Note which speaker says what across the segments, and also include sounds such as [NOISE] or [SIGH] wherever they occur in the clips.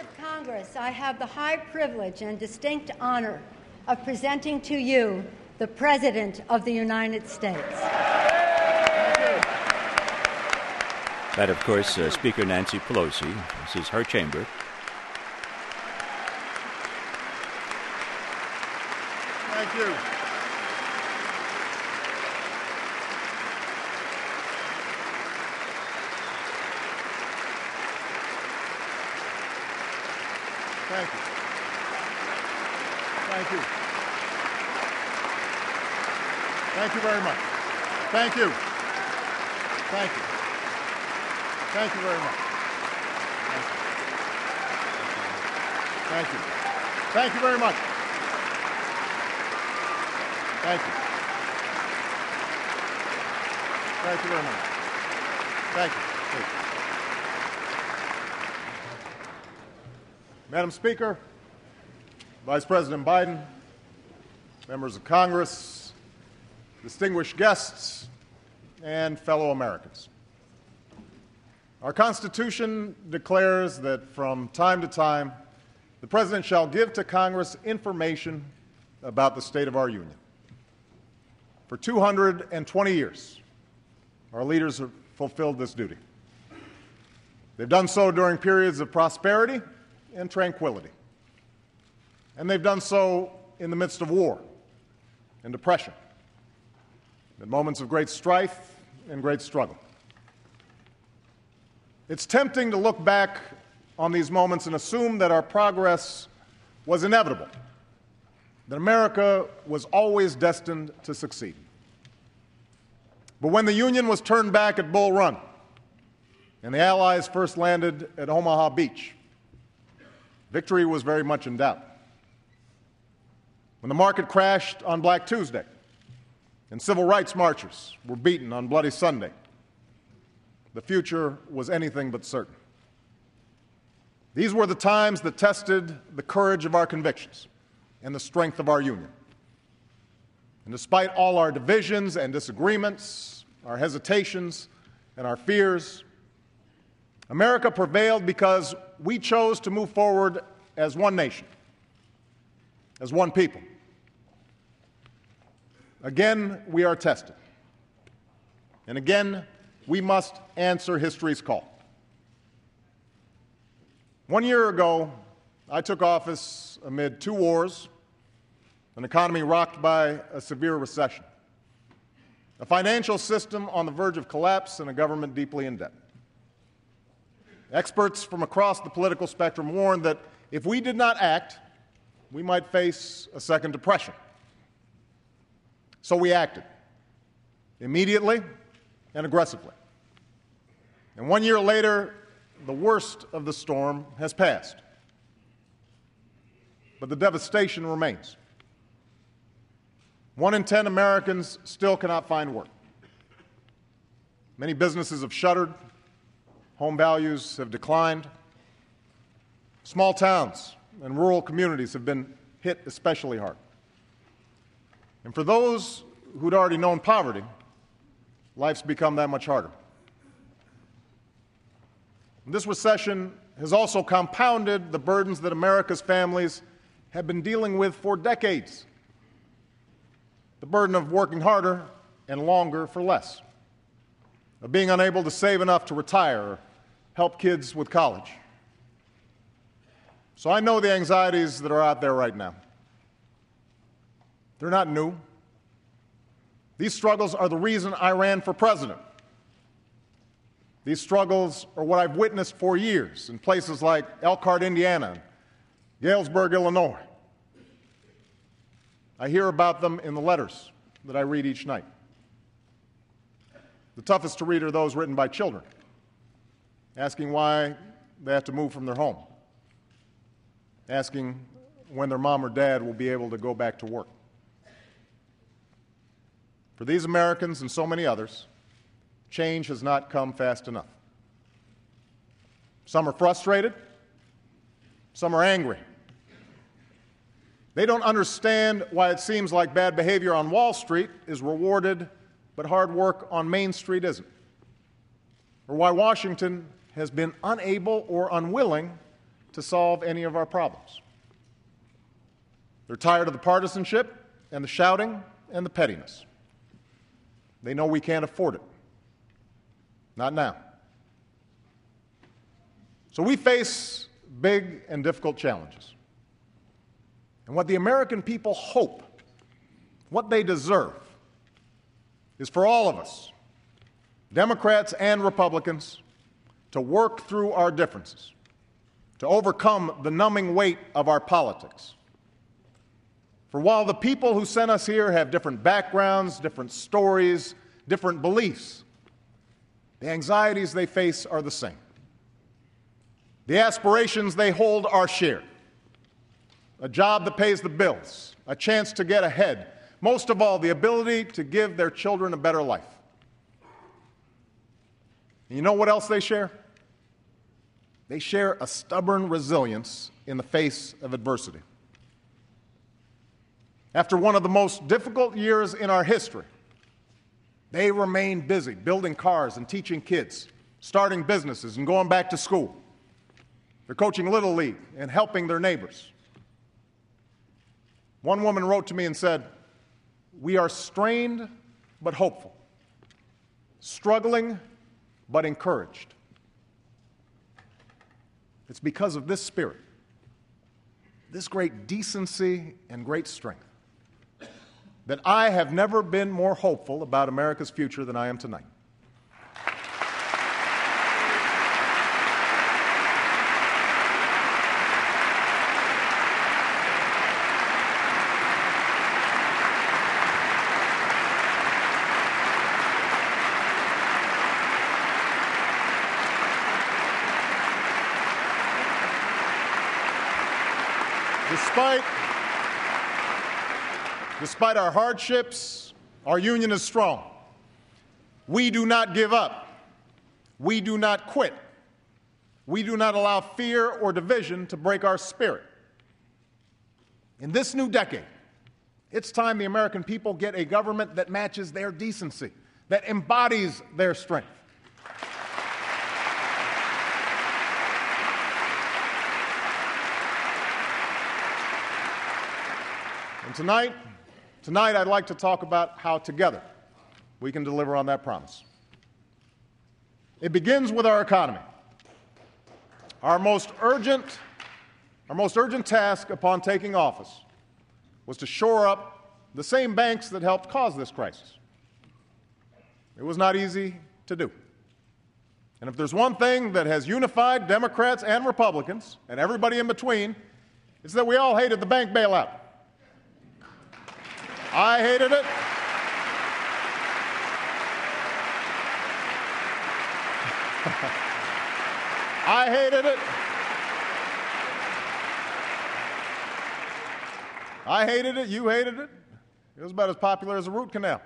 Speaker 1: of Congress, I have the high privilege and distinct honor of presenting to you the President of the United States.
Speaker 2: That, of course, uh, Speaker Nancy Pelosi. This is her chamber.
Speaker 3: Thank you. Thank you. Thank you. Thank you very much. Thank you. Thank you. Thank you very much. Thank you. Thank you very much. Thank you. Thank you very much. Thank you. Thank you. Madam Speaker, Vice President Biden, members of Congress, distinguished guests, and fellow Americans. Our Constitution declares that from time to time, the President shall give to Congress information about the state of our Union. For 220 years, our leaders have fulfilled this duty. They've done so during periods of prosperity and tranquility. And they've done so in the midst of war and depression, in moments of great strife and great struggle. It's tempting to look back on these moments and assume that our progress was inevitable, that America was always destined to succeed. But when the Union was turned back at Bull Run and the Allies first landed at Omaha Beach, victory was very much in doubt. When the market crashed on Black Tuesday and civil rights marchers were beaten on Bloody Sunday, the future was anything but certain. These were the times that tested the courage of our convictions and the strength of our union. And despite all our divisions and disagreements, our hesitations and our fears, America prevailed because we chose to move forward as one nation, as one people. Again, we are tested. And again, we must answer history's call. One year ago, I took office amid two wars, an economy rocked by a severe recession, a financial system on the verge of collapse, and a government deeply in debt. Experts from across the political spectrum warned that if we did not act, we might face a second depression. So we acted immediately and aggressively. And one year later, the worst of the storm has passed. But the devastation remains. One in 10 Americans still cannot find work. Many businesses have shuttered, home values have declined. Small towns and rural communities have been hit especially hard. And for those who'd already known poverty, life's become that much harder. This recession has also compounded the burdens that America's families have been dealing with for decades the burden of working harder and longer for less, of being unable to save enough to retire or help kids with college. So I know the anxieties that are out there right now. They're not new. These struggles are the reason I ran for president. These struggles are what I've witnessed for years in places like Elkhart, Indiana, Galesburg, Illinois. I hear about them in the letters that I read each night. The toughest to read are those written by children, asking why they have to move from their home, asking when their mom or dad will be able to go back to work. For these Americans and so many others, change has not come fast enough. Some are frustrated, some are angry. They don't understand why it seems like bad behavior on Wall Street is rewarded, but hard work on Main Street isn't. Or why Washington has been unable or unwilling to solve any of our problems. They're tired of the partisanship and the shouting and the pettiness. They know we can't afford it. Not now. So we face big and difficult challenges. And what the American people hope, what they deserve, is for all of us, Democrats and Republicans, to work through our differences, to overcome the numbing weight of our politics. For while the people who sent us here have different backgrounds, different stories, different beliefs, the anxieties they face are the same. The aspirations they hold are shared a job that pays the bills, a chance to get ahead, most of all, the ability to give their children a better life. And you know what else they share? They share a stubborn resilience in the face of adversity. After one of the most difficult years in our history, they remain busy building cars and teaching kids, starting businesses and going back to school. They're coaching Little League and helping their neighbors. One woman wrote to me and said, We are strained but hopeful, struggling but encouraged. It's because of this spirit, this great decency and great strength, that I have never been more hopeful about America's future than I am tonight. Despite, despite our hardships, our union is strong. We do not give up. We do not quit. We do not allow fear or division to break our spirit. In this new decade, it's time the American people get a government that matches their decency, that embodies their strength. And tonight, tonight I'd like to talk about how together we can deliver on that promise. It begins with our economy. Our most urgent, our most urgent task upon taking office was to shore up the same banks that helped cause this crisis. It was not easy to do. And if there's one thing that has unified Democrats and Republicans and everybody in between, it's that we all hated the bank bailout. I hated it. [LAUGHS] I hated it. I hated it. You hated it. It was about as popular as a root canal.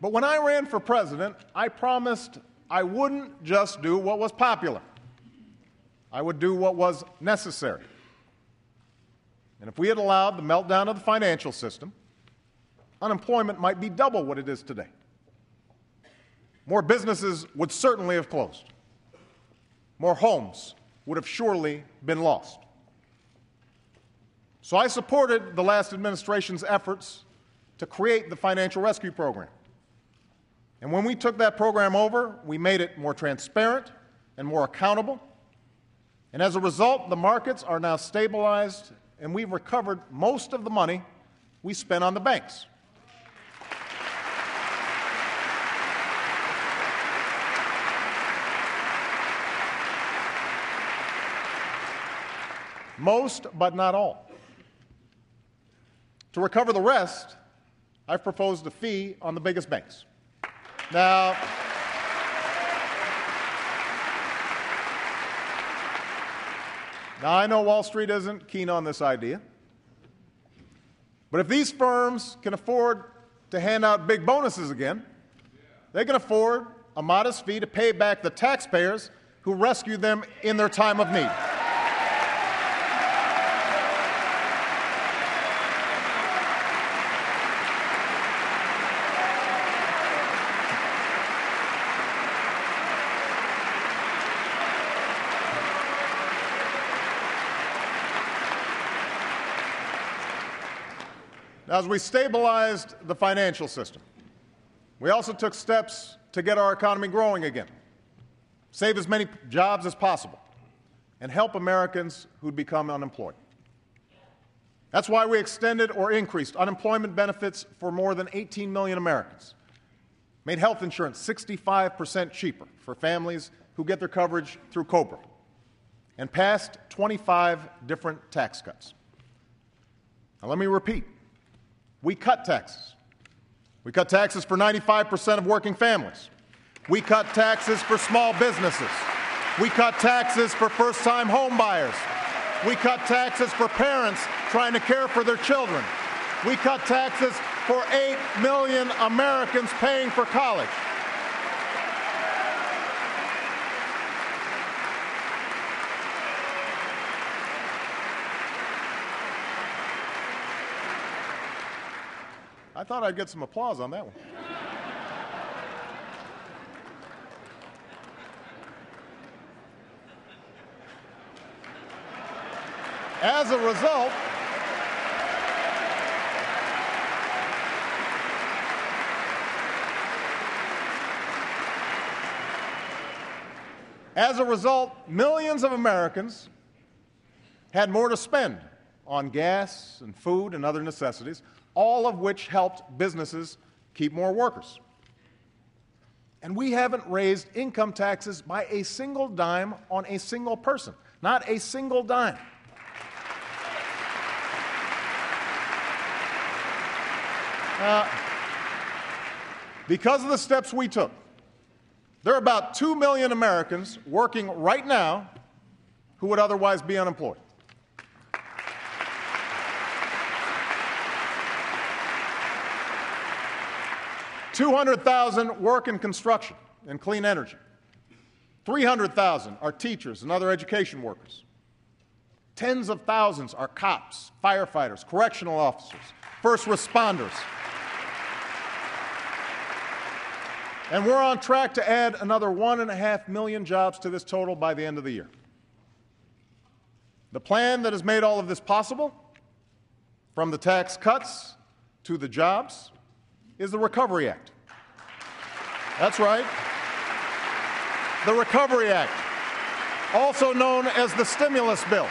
Speaker 3: But when I ran for president, I promised I wouldn't just do what was popular, I would do what was necessary. And if we had allowed the meltdown of the financial system, unemployment might be double what it is today. More businesses would certainly have closed. More homes would have surely been lost. So I supported the last administration's efforts to create the Financial Rescue Program. And when we took that program over, we made it more transparent and more accountable. And as a result, the markets are now stabilized and we've recovered most of the money we spent on the banks. Most, but not all. To recover the rest, I've proposed a fee on the biggest banks. Now, Now, I know Wall Street isn't keen on this idea, but if these firms can afford to hand out big bonuses again, they can afford a modest fee to pay back the taxpayers who rescued them in their time of need. As we stabilized the financial system, we also took steps to get our economy growing again, save as many jobs as possible, and help Americans who'd become unemployed. That's why we extended or increased unemployment benefits for more than 18 million Americans, made health insurance 65% cheaper for families who get their coverage through COBRA, and passed 25 different tax cuts. Now, let me repeat we cut taxes. We cut taxes for 95% of working families. We cut taxes for small businesses. We cut taxes for first time home buyers. We cut taxes for parents trying to care for their children. We cut taxes for 8 million Americans paying for college. I thought I'd get some applause on that one. As a result, As a result, millions of Americans had more to spend on gas and food and other necessities, all of which helped businesses keep more workers. And we haven't raised income taxes by a single dime on a single person, not a single dime. Uh, because of the steps we took, there are about 2 million Americans working right now who would otherwise be unemployed. Two hundred thousand work in construction and clean energy. Three hundred thousand are teachers and other education workers. Tens of thousands are cops, firefighters, correctional officers, first responders. And we're on track to add another one and a half million jobs to this total by the end of the year. The plan that has made all of this possible, from the tax cuts to the jobs, is the Recovery Act. That's right. The Recovery Act, also known as the Stimulus Bill.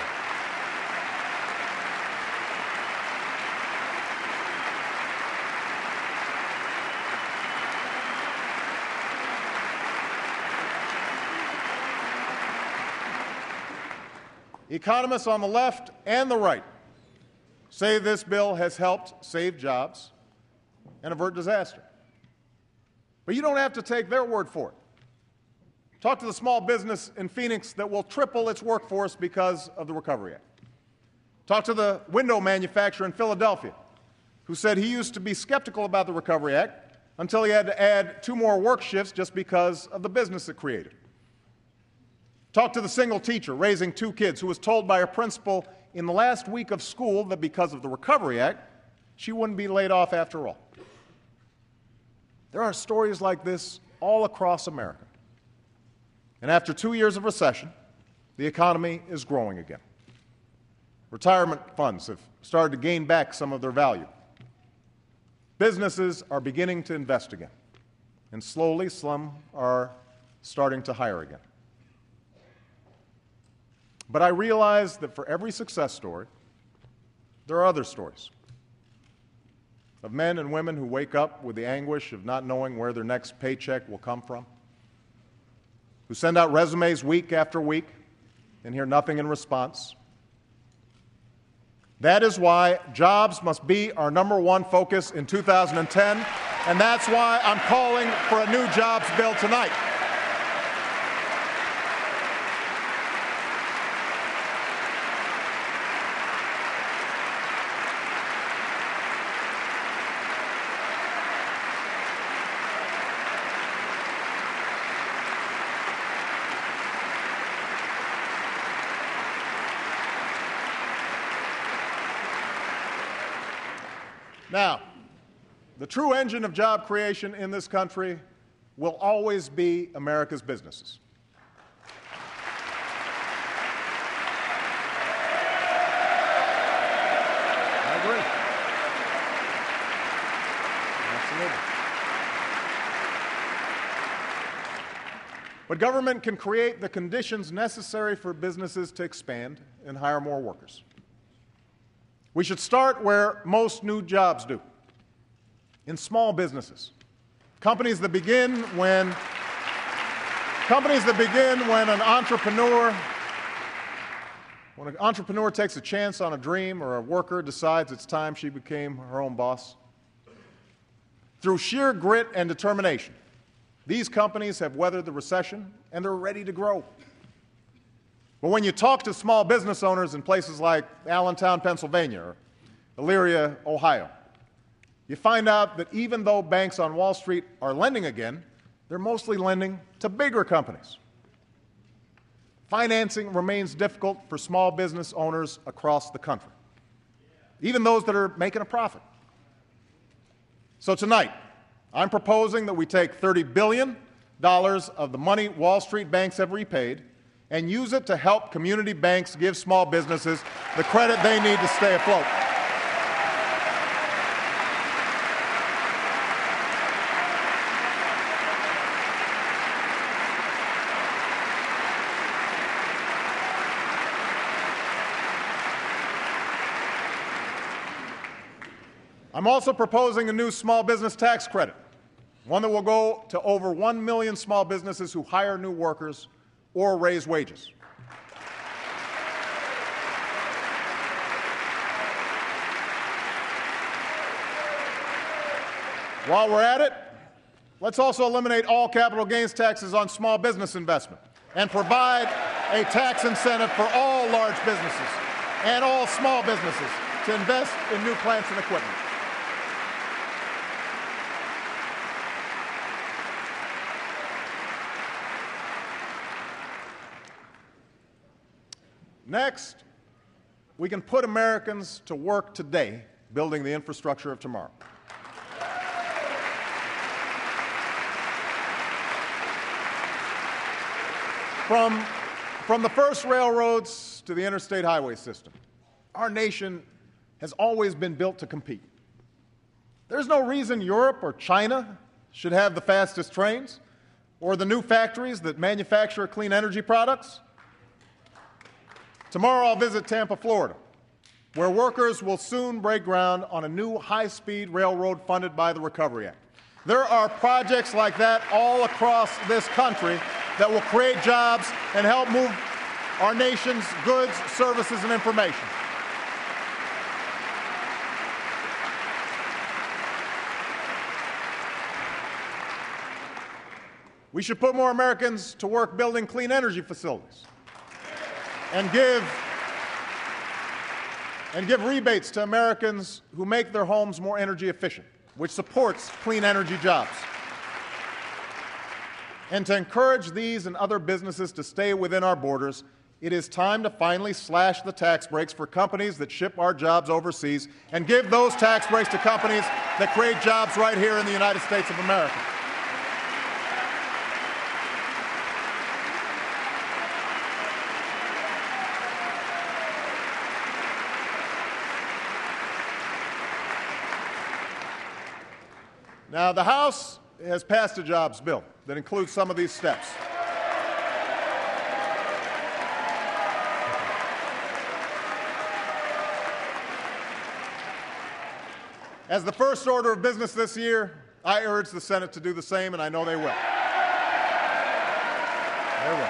Speaker 3: Economists on the left and the right say this bill has helped save jobs and avert disaster. But you don't have to take their word for it. Talk to the small business in Phoenix that will triple its workforce because of the Recovery Act. Talk to the window manufacturer in Philadelphia who said he used to be skeptical about the Recovery Act until he had to add two more work shifts just because of the business it created. Talk to the single teacher raising two kids who was told by her principal in the last week of school that because of the Recovery Act, she wouldn't be laid off after all. There are stories like this all across America. And after two years of recession, the economy is growing again. Retirement funds have started to gain back some of their value. Businesses are beginning to invest again. And slowly, some are starting to hire again. But I realize that for every success story, there are other stories of men and women who wake up with the anguish of not knowing where their next paycheck will come from, who send out resumes week after week and hear nothing in response. That is why jobs must be our number one focus in 2010, and that's why I'm calling for a new jobs bill tonight. Now, the true engine of job creation in this country will always be America's businesses. I agree. table. But government can create the conditions necessary for businesses to expand and hire more workers. We should start where most new jobs do in small businesses. Companies that begin when companies that begin when an entrepreneur when an entrepreneur takes a chance on a dream or a worker decides it's time she became her own boss. Through sheer grit and determination, these companies have weathered the recession and they're ready to grow. But when you talk to small business owners in places like Allentown, Pennsylvania, or Elyria, Ohio, you find out that even though banks on Wall Street are lending again, they're mostly lending to bigger companies. Financing remains difficult for small business owners across the country, even those that are making a profit. So tonight, I'm proposing that we take $30 billion of the money Wall Street banks have repaid and use it to help community banks give small businesses the credit they need to stay afloat. I'm also proposing a new small business tax credit, one that will go to over 1 million small businesses who hire new workers or raise wages. While we're at it, let's also eliminate all capital gains taxes on small business investment and provide a tax incentive for all large businesses and all small businesses to invest in new plants and equipment. Next, we can put Americans to work today building the infrastructure of tomorrow. From, from the first railroads to the interstate highway system, our nation has always been built to compete. There's no reason Europe or China should have the fastest trains or the new factories that manufacture clean energy products. Tomorrow I'll visit Tampa, Florida, where workers will soon break ground on a new high speed railroad funded by the Recovery Act. There are projects like that all across this country that will create jobs and help move our nation's goods, services, and information. We should put more Americans to work building clean energy facilities and give and give rebates to Americans who make their homes more energy efficient, which supports clean energy jobs. And to encourage these and other businesses to stay within our borders, it is time to finally slash the tax breaks for companies that ship our jobs overseas and give those tax breaks to companies that create jobs right here in the United States of America. Now, the House has passed a jobs bill that includes some of these steps. As the first order of business this year, I urge the Senate to do the same, and I know they will. They will.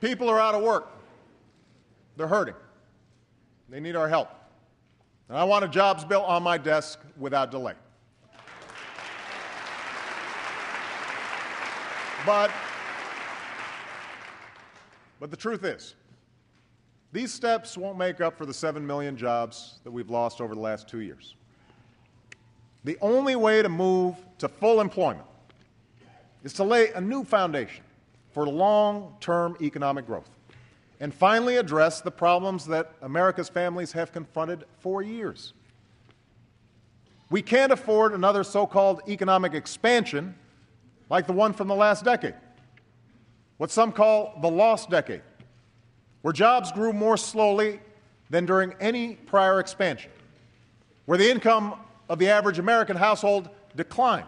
Speaker 3: People are out of work. They're hurting. They need our help. And I want a jobs bill on my desk without delay. But, but the truth is, these steps won't make up for the 7 million jobs that we've lost over the last two years. The only way to move to full employment is to lay a new foundation for long term economic growth and finally address the problems that America's families have confronted for years. We can't afford another so called economic expansion like the one from the last decade, what some call the lost decade, where jobs grew more slowly than during any prior expansion, where the income of the average American household declined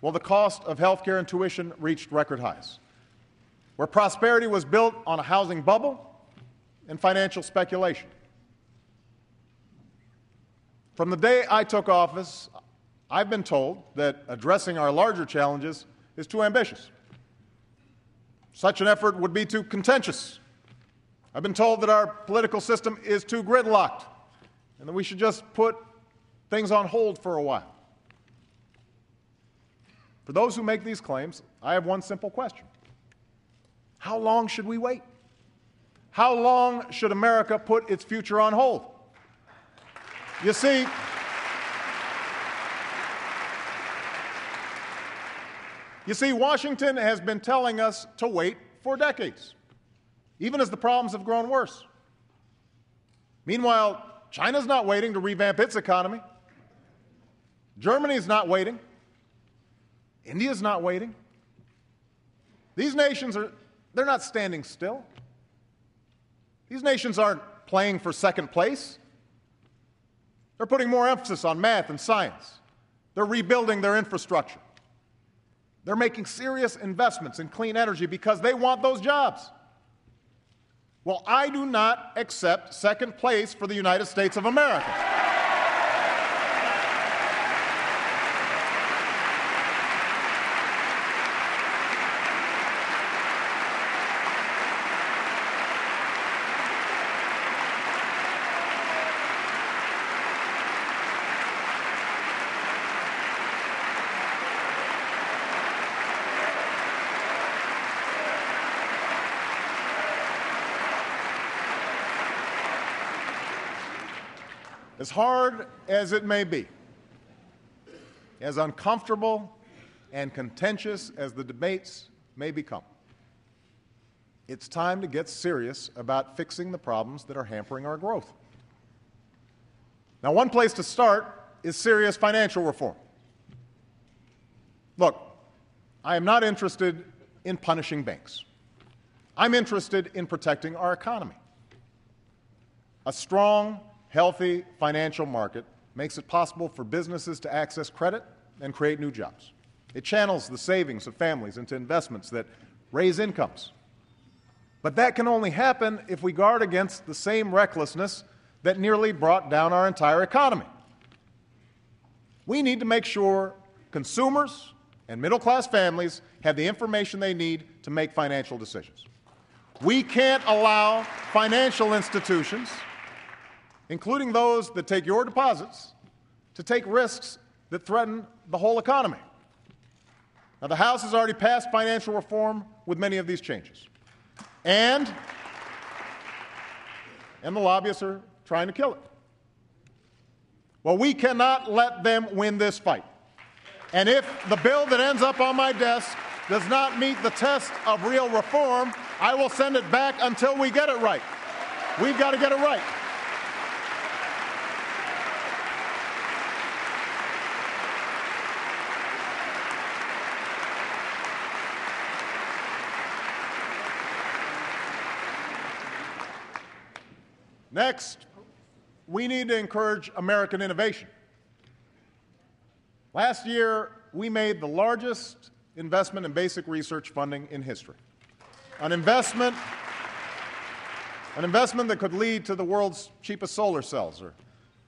Speaker 3: while the cost of health care and tuition reached record highs, where prosperity was built on a housing bubble and financial speculation. From the day I took office, I've been told that addressing our larger challenges is too ambitious. Such an effort would be too contentious. I've been told that our political system is too gridlocked and that we should just put things on hold for a while. For those who make these claims, I have one simple question How long should we wait? How long should America put its future on hold? You see, you see, Washington has been telling us to wait for decades, even as the problems have grown worse. Meanwhile, China's not waiting to revamp its economy. Germany's not waiting. India's not waiting. These nations are they're not standing still. These nations aren't playing for second place. They're putting more emphasis on math and science. They're rebuilding their infrastructure. They're making serious investments in clean energy because they want those jobs. Well, I do not accept second place for the United States of America. As hard as it may be, as uncomfortable and contentious as the debates may become, it's time to get serious about fixing the problems that are hampering our growth. Now, one place to start is serious financial reform. Look, I am not interested in punishing banks. I'm interested in protecting our economy. A strong, healthy financial market makes it possible for businesses to access credit and create new jobs. It channels the savings of families into investments that raise incomes. But that can only happen if we guard against the same recklessness that nearly brought down our entire economy. We need to make sure consumers and middle class families have the information they need to make financial decisions. We can't allow financial institutions including those that take your deposits, to take risks that threaten the whole economy. Now, the House has already passed financial reform with many of these changes. And, and the lobbyists are trying to kill it. Well, we cannot let them win this fight. And if the bill that ends up on my desk does not meet the test of real reform, I will send it back until we get it right. We've got to get it right. Next, we need to encourage American innovation. Last year, we made the largest investment in basic research funding in history. An investment, an investment that could lead to the world's cheapest solar cells or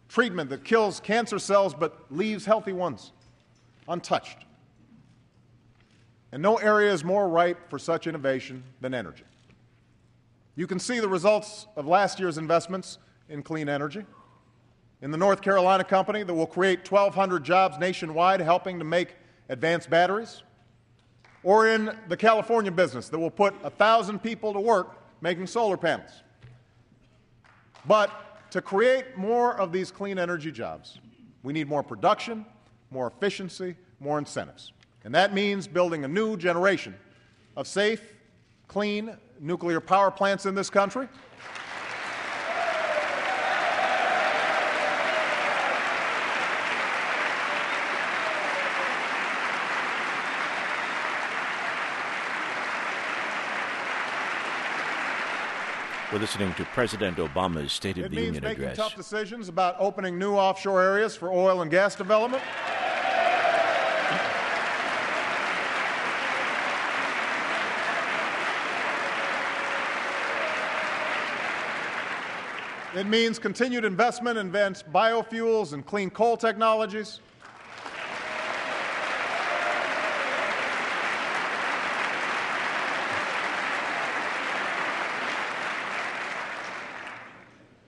Speaker 3: treatment that kills cancer cells but leaves healthy ones untouched. And no area is more ripe for such innovation than energy. You can see the results of last year's investments in clean energy. In the North Carolina company that will create 1,200 jobs nationwide helping to make advanced batteries, or in the California business that will put 1,000 people to work making solar panels. But to create more of these clean energy jobs, we need more production, more efficiency, more incentives. And that means building a new generation of safe, clean nuclear power plants in this country.
Speaker 2: We're listening to President Obama's State of
Speaker 3: It
Speaker 2: the
Speaker 3: means
Speaker 2: Union
Speaker 3: making
Speaker 2: address.
Speaker 3: tough decisions about opening new offshore areas for oil and gas development. It means continued investment in advanced biofuels and clean coal technologies.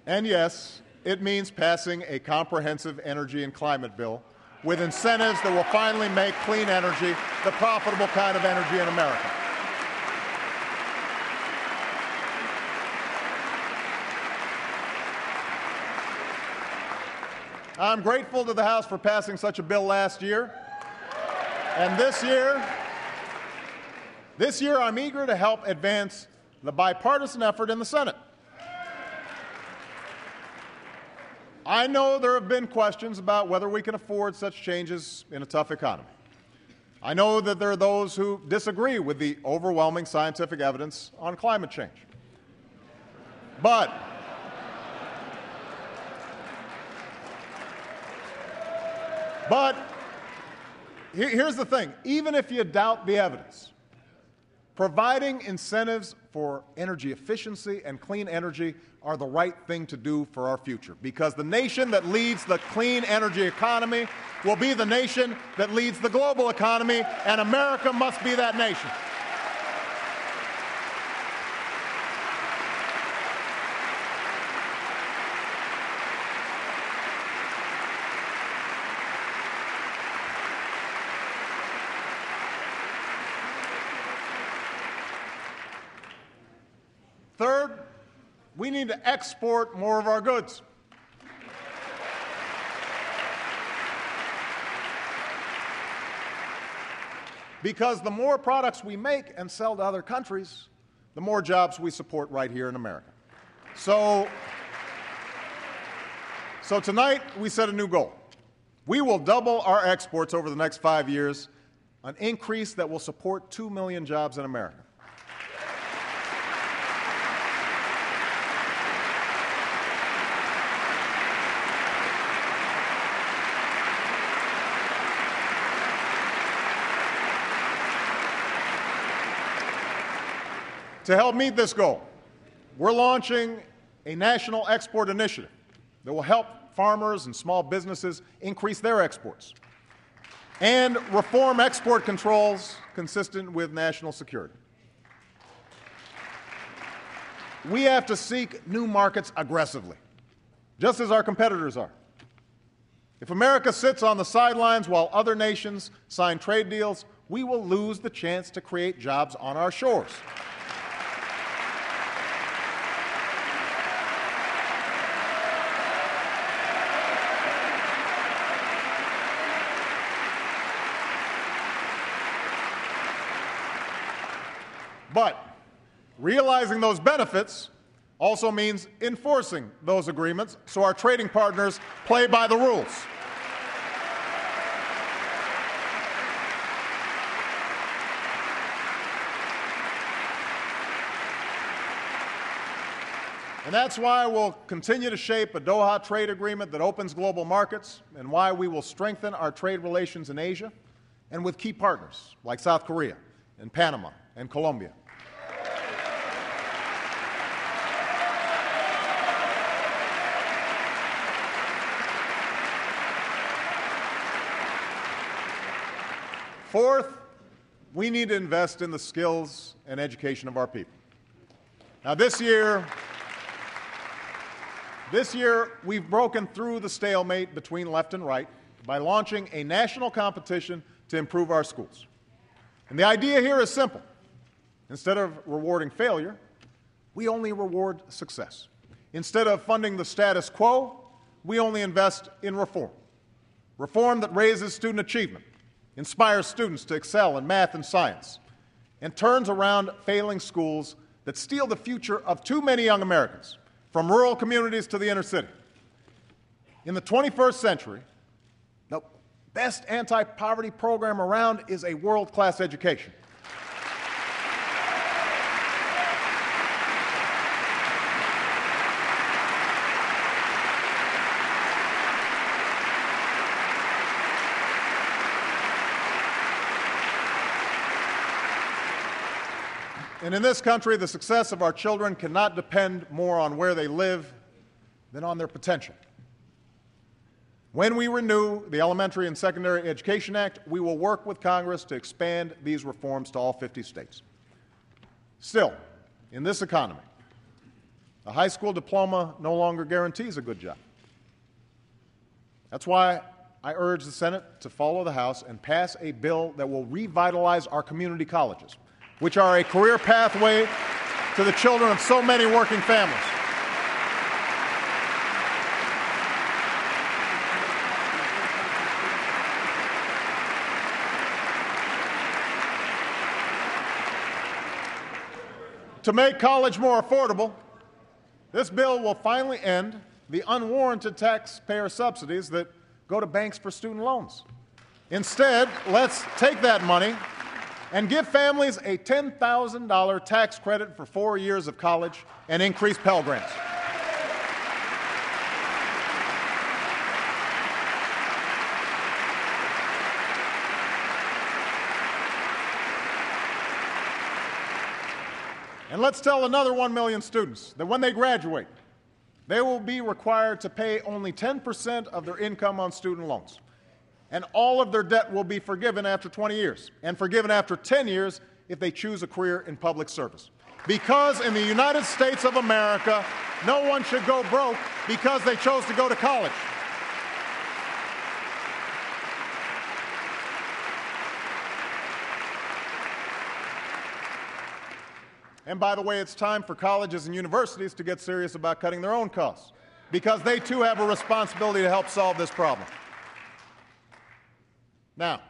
Speaker 3: And yes, it means passing a comprehensive energy and climate bill with incentives that will finally make clean energy the profitable kind of energy in America. I'm grateful to the House for passing such a bill last year. And this year, this year I'm eager to help advance the bipartisan effort in the Senate. I know there have been questions about whether we can afford such changes in a tough economy. I know that there are those who disagree with the overwhelming scientific evidence on climate change. But But here's the thing even if you doubt the evidence, providing incentives for energy efficiency and clean energy are the right thing to do for our future because the nation that leads the clean energy economy will be the nation that leads the global economy, and America must be that nation. Third, we need to export more of our goods. Because the more products we make and sell to other countries, the more jobs we support right here in America. So, so tonight we set a new goal. We will double our exports over the next five years, an increase that will support 2 million jobs in America. To help meet this goal, we're launching a national export initiative that will help farmers and small businesses increase their exports and reform export controls consistent with national security. We have to seek new markets aggressively, just as our competitors are. If America sits on the sidelines while other nations sign trade deals, we will lose the chance to create jobs on our shores. But realizing those benefits also means enforcing those agreements so our trading partners play by the rules. And that's why we'll continue to shape a Doha trade agreement that opens global markets and why we will strengthen our trade relations in Asia and with key partners like South Korea and Panama and Colombia. Fourth, we need to invest in the skills and education of our people. Now, this year, this year we've broken through the stalemate between left and right by launching a national competition to improve our schools. And the idea here is simple. Instead of rewarding failure, we only reward success. Instead of funding the status quo, we only invest in reform. Reform that raises student achievement, inspires students to excel in math and science, and turns around failing schools that steal the future of too many young Americans, from rural communities to the inner city. In the 21st century, the best anti poverty program around is a world class education. And in this country, the success of our children cannot depend more on where they live than on their potential. When we renew the Elementary and Secondary Education Act, we will work with Congress to expand these reforms to all 50 states. Still, in this economy, a high school diploma no longer guarantees a good job. That's why I urge the Senate to follow the House and pass a bill that will revitalize our community colleges, which are a career pathway to the children of so many working families. To make college more affordable, this bill will finally end the unwarranted taxpayer subsidies that go to banks for student loans. Instead, let's take that money and give families a $10,000 tax credit for four years of college and increase Pell Grants. And let's tell another 1 million students that when they graduate, they will be required to pay only 10% of their income on student loans. And all of their debt will be forgiven after 20 years, and forgiven after 10 years if they choose a career in public service. Because in the United States of America, no one should go broke because they chose to go to college. And by the way, it's time for colleges and universities to get serious about cutting their own costs because they too have a responsibility to help solve this problem. Now,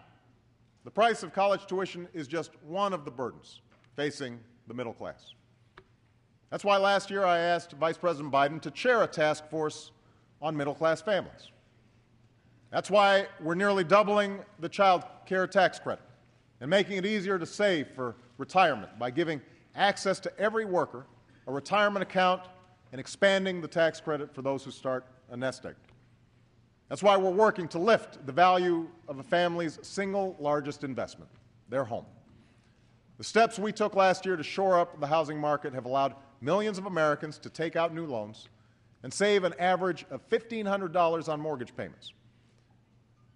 Speaker 3: the price of college tuition is just one of the burdens facing the middle class. That's why last year I asked Vice President Biden to chair a task force on middle class families. That's why we're nearly doubling the child care tax credit and making it easier to save for retirement by giving access to every worker, a retirement account, and expanding the tax credit for those who start a nest egg. That's why we're working to lift the value of a family's single largest investment, their home. The steps we took last year to shore up the housing market have allowed millions of Americans to take out new loans and save an average of $1,500 on mortgage payments.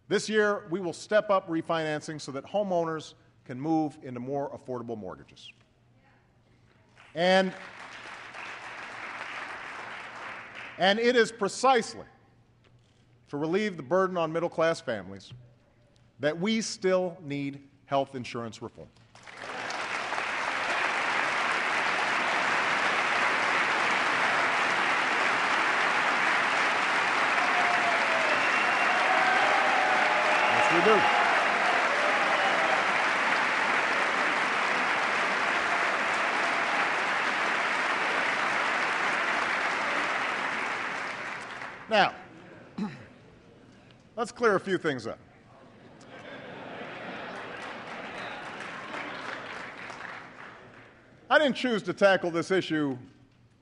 Speaker 3: This year, we will step up refinancing so that homeowners can move into more affordable mortgages. And, and it is precisely to relieve the burden on middle class families that we still need health insurance reform. Yes, we do. Now, let's clear a few things up. I didn't choose to tackle this issue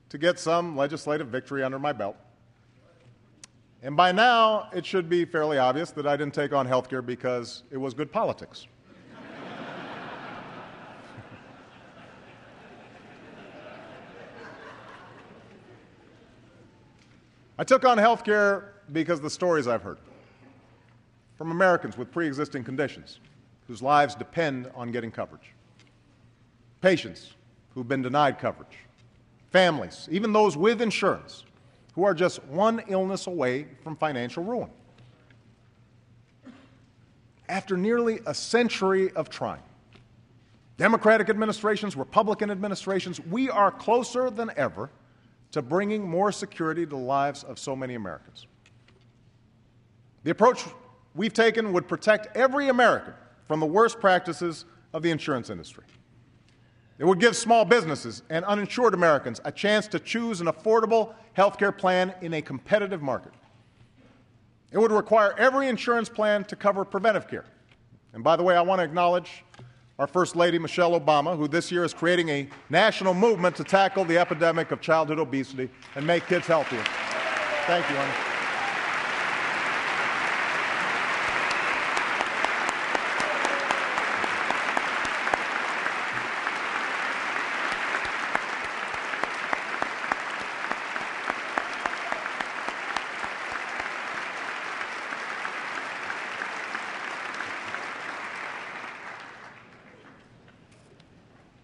Speaker 3: to get some legislative victory under my belt. And by now, it should be fairly obvious that I didn't take on health care because it was good politics. [LAUGHS] I took on health care because the stories I've heard from Americans with pre existing conditions whose lives depend on getting coverage, patients who've been denied coverage, families, even those with insurance, who are just one illness away from financial ruin. After nearly a century of trying, Democratic administrations, Republican administrations, we are closer than ever to bringing more security to the lives of so many Americans. The approach we've taken would protect every American from the worst practices of the insurance industry. It would give small businesses and uninsured Americans a chance to choose an affordable health care plan in a competitive market. It would require every insurance plan to cover preventive care. And by the way, I want to acknowledge our First Lady, Michelle Obama, who this year is creating a national movement to tackle the epidemic of childhood obesity and make kids healthier. Thank you, honey.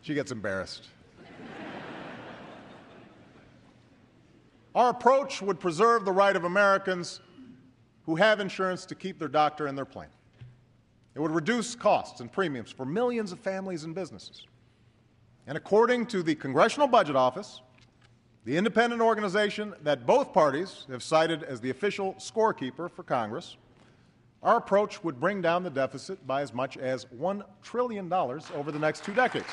Speaker 3: She gets embarrassed. Our approach would preserve the right of Americans who have insurance to keep their doctor in their plan. It would reduce costs and premiums for millions of families and businesses. And according to the Congressional Budget Office, the independent organization that both parties have cited as the official scorekeeper for Congress, our approach would bring down the deficit by as much as $1 trillion over the next two decades.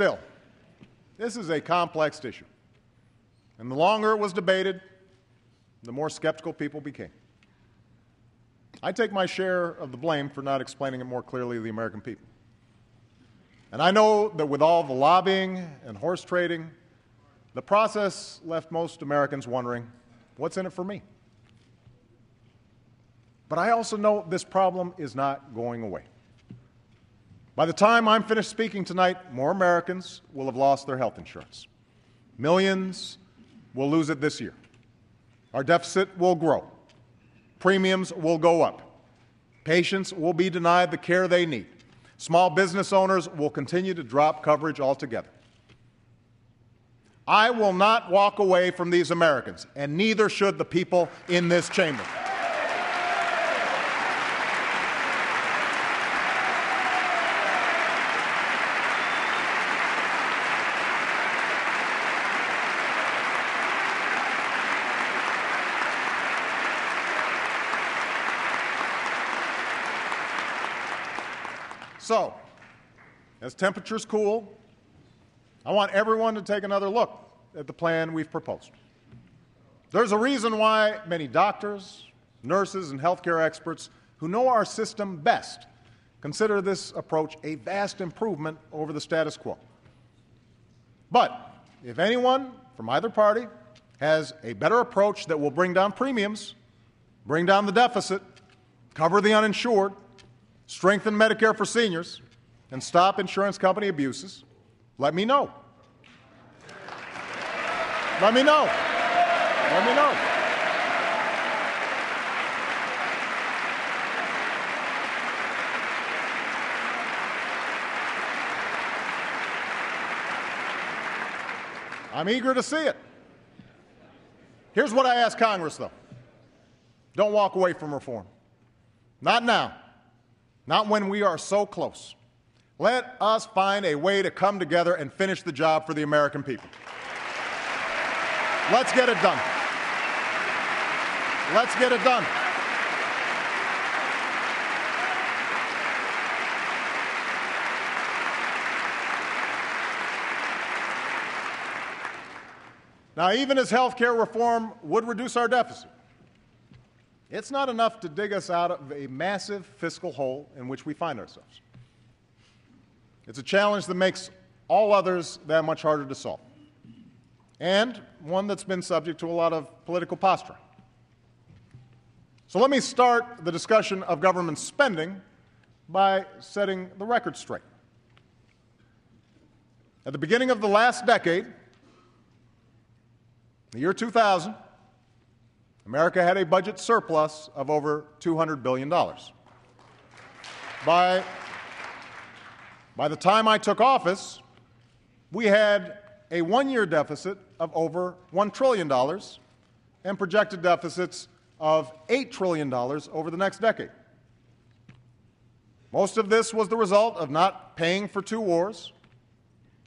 Speaker 3: Still, this is a complex issue. And the longer it was debated, the more skeptical people became. I take my share of the blame for not explaining it more clearly to the American people. And I know that with all the lobbying and horse trading, the process left most Americans wondering what's in it for me? But I also know this problem is not going away. By the time I'm finished speaking tonight, more Americans will have lost their health insurance. Millions will lose it this year. Our deficit will grow. Premiums will go up. Patients will be denied the care they need. Small business owners will continue to drop coverage altogether. I will not walk away from these Americans, and neither should the people in this chamber. So, as temperatures cool, I want everyone to take another look at the plan we've proposed. There's a reason why many doctors, nurses, and healthcare experts who know our system best consider this approach a vast improvement over the status quo. But if anyone from either party has a better approach that will bring down premiums, bring down the deficit, cover the uninsured, strengthen Medicare for seniors, and stop insurance company abuses, let me know. Let me know. Let me know. I'm eager to see it. Here's what I ask Congress, though don't walk away from reform. Not now not when we are so close. Let us find a way to come together and finish the job for the American people. Let's get it done. Let's get it done. Now, even as health care reform would reduce our deficit, it's not enough to dig us out of a massive fiscal hole in which we find ourselves. It's a challenge that makes all others that much harder to solve, and one that's been subject to a lot of political posturing. So let me start the discussion of government spending by setting the record straight. At the beginning of the last decade, the year 2000, America had a budget surplus of over $200 billion. By, by the time I took office, we had a one year deficit of over $1 trillion and projected deficits of $8 trillion over the next decade. Most of this was the result of not paying for two wars,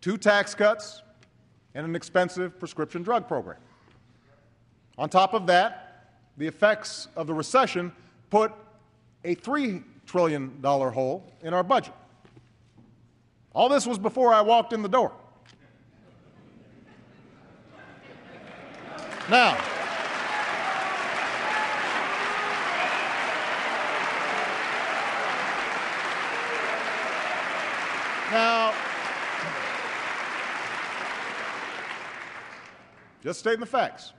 Speaker 3: two tax cuts, and an expensive prescription drug program. On top of that, the effects of the recession put a $3 trillion hole in our budget. All this was before I walked in the door. Now, now, just stating the facts.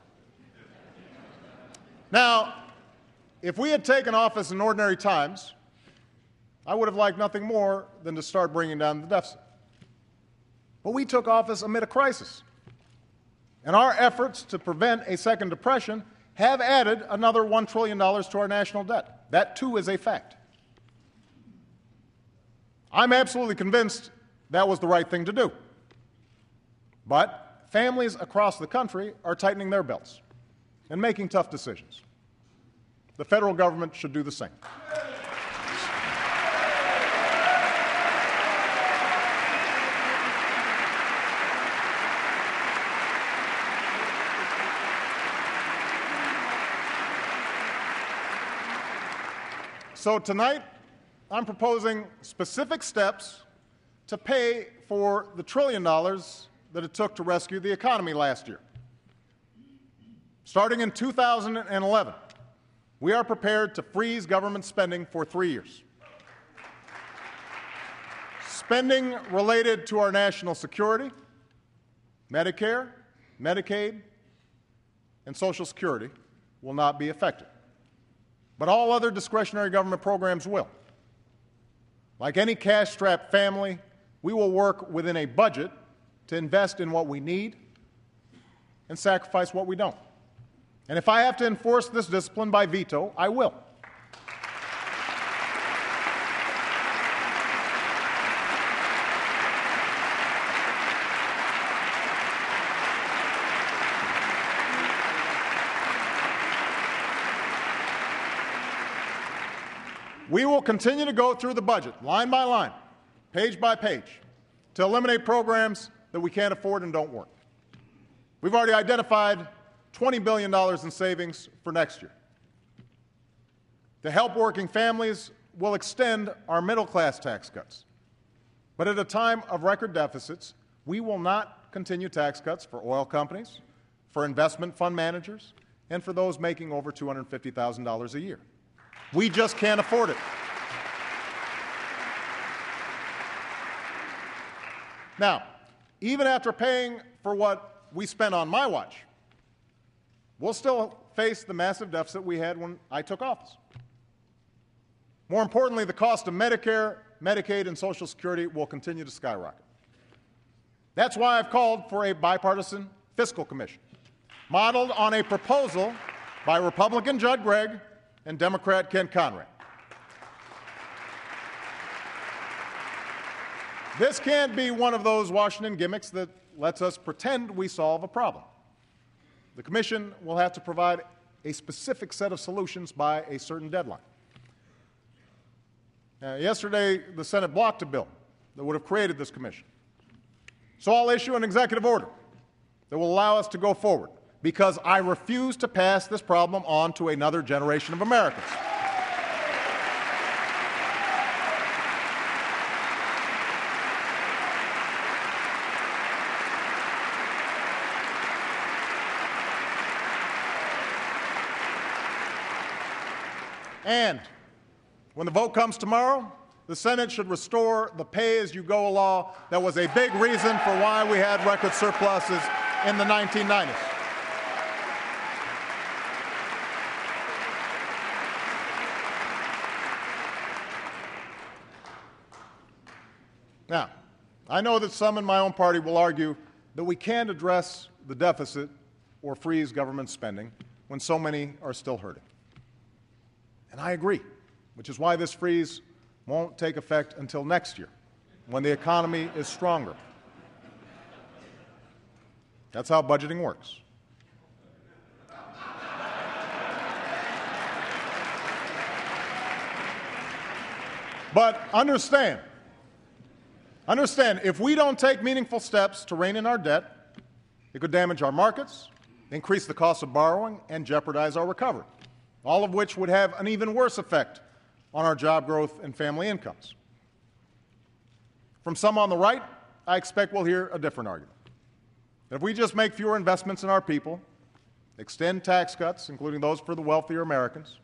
Speaker 3: Now, if we had taken office in ordinary times, I would have liked nothing more than to start bringing down the deficit. But we took office amid a crisis. And our efforts to prevent a second depression have added another $1 trillion to our national debt. That, too, is a fact. I'm absolutely convinced that was the right thing to do. But families across the country are tightening their belts and making tough decisions. The federal government should do the same. So tonight, I'm proposing specific steps to pay for the trillion dollars that it took to rescue the economy last year. Starting in 2011, we are prepared to freeze government spending for three years. Spending related to our national security, Medicare, Medicaid, and Social Security will not be affected. But all other discretionary government programs will. Like any cash strapped family, we will work within a budget to invest in what we need and sacrifice what we don't. And if I have to enforce this discipline by veto, I will. We will continue to go through the budget, line by line, page by page, to eliminate programs that we can't afford and don't work. We've already identified $20 billion in savings for next year. To help working families, we'll extend our middle class tax cuts. But at a time of record deficits, we will not continue tax cuts for oil companies, for investment fund managers, and for those making over $250,000 a year. We just can't afford it. Now, even after paying for what we spent on my watch, we'll still face the massive deficit we had when I took office. More importantly, the cost of Medicare, Medicaid, and Social Security will continue to skyrocket. That's why I've called for a bipartisan fiscal commission, modeled on a proposal by Republican Judd Gregg and Democrat Kent Conrad. This can't be one of those Washington gimmicks that lets us pretend we solve a problem. The Commission will have to provide a specific set of solutions by a certain deadline. Now, yesterday, the Senate blocked a bill that would have created this commission. So I'll issue an executive order that will allow us to go forward because I refuse to pass this problem on to another generation of Americans. And when the vote comes tomorrow, the Senate should restore the pay as you go law that was a big reason for why we had record surpluses in the 1990s. Now, I know that some in my own party will argue that we can't address the deficit or freeze government spending when so many are still hurting. And I agree, which is why this freeze won't take effect until next year when the economy is stronger. That's how budgeting works. But understand, Understand, if we don't take meaningful steps to rein in our debt, it could damage our markets, increase the cost of borrowing, and jeopardize our recovery, all of which would have an even worse effect on our job growth and family incomes. From some on the right, I expect we'll hear a different argument. That if we just make fewer investments in our people, extend tax cuts, including those for the wealthier Americans,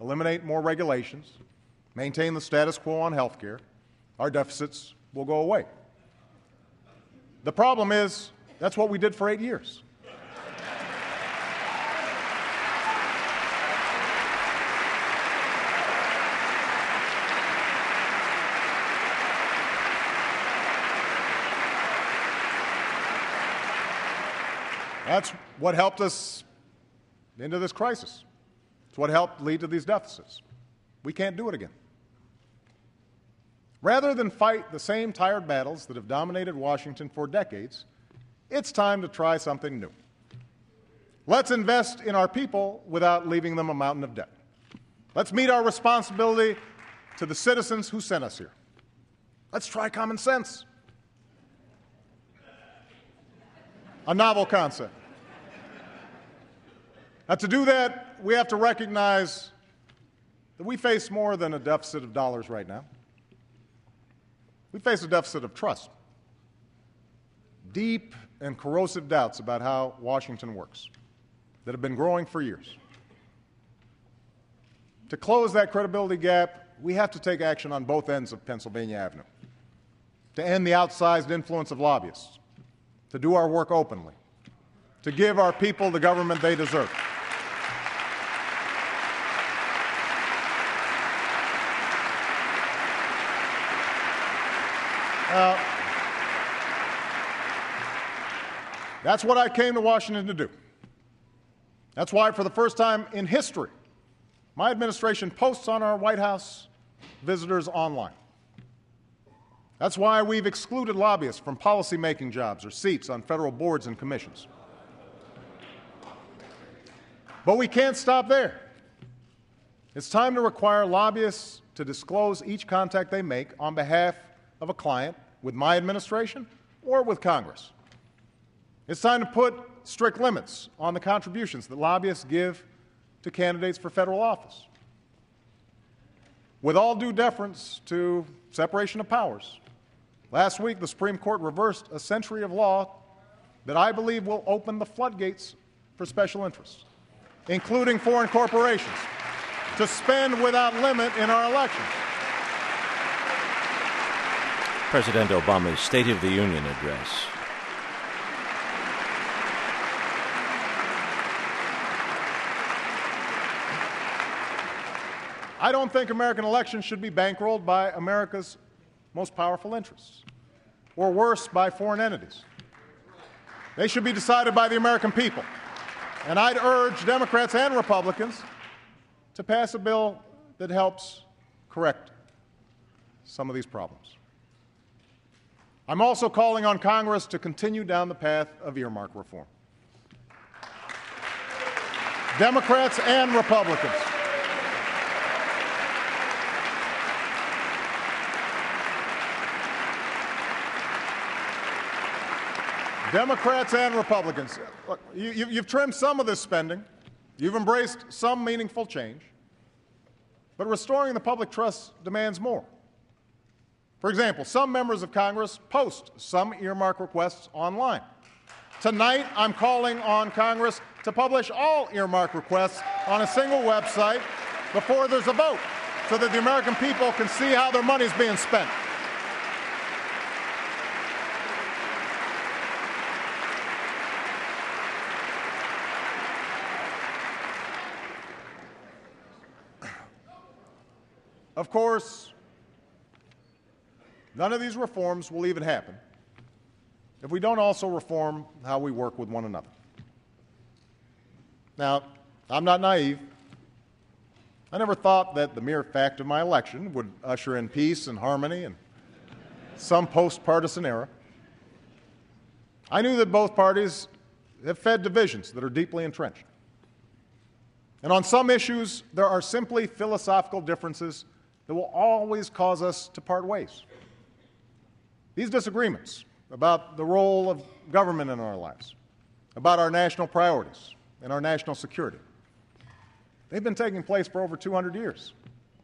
Speaker 3: eliminate more regulations, maintain the status quo on health care, our deficits will go away. The problem is, that's what we did for eight years. That's what helped us into this crisis. It's what helped lead to these deficits. We can't do it again. Rather than fight the same tired battles that have dominated Washington for decades, it's time to try something new. Let's invest in our people without leaving them a mountain of debt. Let's meet our responsibility to the citizens who sent us here. Let's try common sense. A novel concept. Now, to do that, we have to recognize that we face more than a deficit of dollars right now. We face a deficit of trust, deep and corrosive doubts about how Washington works that have been growing for years. To close that credibility gap, we have to take action on both ends of Pennsylvania Avenue to end the outsized influence of lobbyists, to do our work openly, to give our people the government they deserve. Uh, that's what I came to Washington to do. That's why, for the first time in history, my administration posts on our White House visitors online. That's why we've excluded lobbyists from policymaking jobs or seats on federal boards and commissions. But we can't stop there. It's time to require lobbyists to disclose each contact they make on behalf of a client with my administration or with Congress. It's time to put strict limits on the contributions that lobbyists give to candidates for federal office. With all due deference to separation of powers, last week the Supreme Court reversed a century of law that I believe will open the floodgates for special interests, including foreign corporations, to spend without limit in our elections.
Speaker 2: President Obama's State of the Union address.
Speaker 3: I don't think American elections should be bankrolled by America's most powerful interests, or worse, by foreign entities. They should be decided by the American people. And I'd urge Democrats and Republicans to pass a bill that helps correct some of these problems. I'm also calling on Congress to continue down the path of earmark reform. Democrats and Republicans. Democrats and Republicans. Look, you, have trimmed some of this spending. You've embraced some meaningful change. But restoring the public trust demands more. For example, some members of Congress post some earmark requests online. Tonight, I'm calling on Congress to publish all earmark requests on a single website before there's a vote so that the American people can see how their money is being spent. Of course, None of these reforms will even happen if we don't also reform how we work with one another. Now, I'm not naive. I never thought that the mere fact of my election would usher in peace and harmony and some post partisan era. I knew that both parties have fed divisions that are deeply entrenched. And on some issues, there are simply philosophical differences that will always cause us to part ways. These disagreements about the role of government in our lives, about our national priorities and our national security, they've been taking place for over 200 years.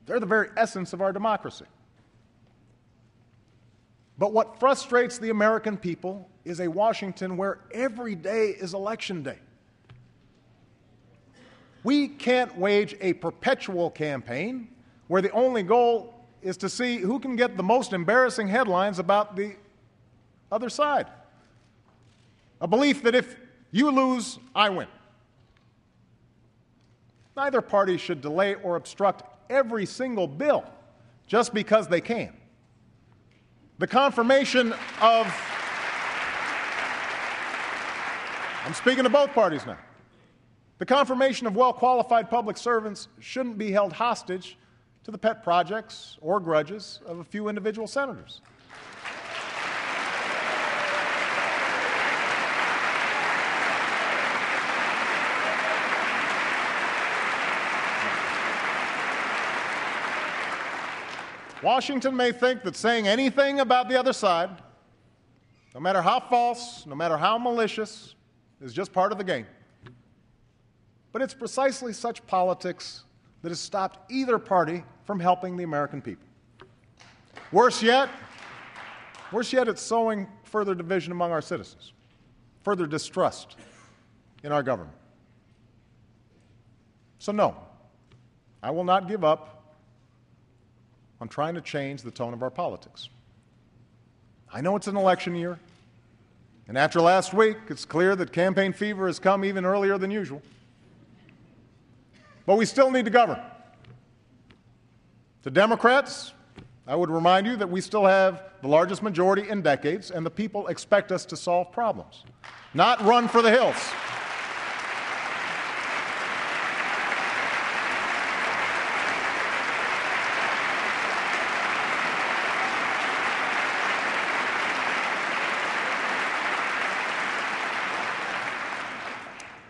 Speaker 3: They're the very essence of our democracy. But what frustrates the American people is a Washington where every day is election day. We can't wage a perpetual campaign where the only goal is to see who can get the most embarrassing headlines about the other side. A belief that if you lose, I win. Neither party should delay or obstruct every single bill just because they can. The confirmation of I'm speaking to both parties now. The confirmation of well qualified public servants shouldn't be held hostage to the pet projects or grudges of a few individual senators. Washington may think that saying anything about the other side, no matter how false, no matter how malicious, is just part of the game. But it's precisely such politics that has stopped either party from helping the American people. Worse yet, worse yet, it's sowing further division among our citizens, further distrust in our government. So, no, I will not give up on trying to change the tone of our politics. I know it's an election year, and after last week, it's clear that campaign fever has come even earlier than usual. But we still need to govern. To Democrats, I would remind you that we still have the largest majority in decades, and the people expect us to solve problems, not run for the hills.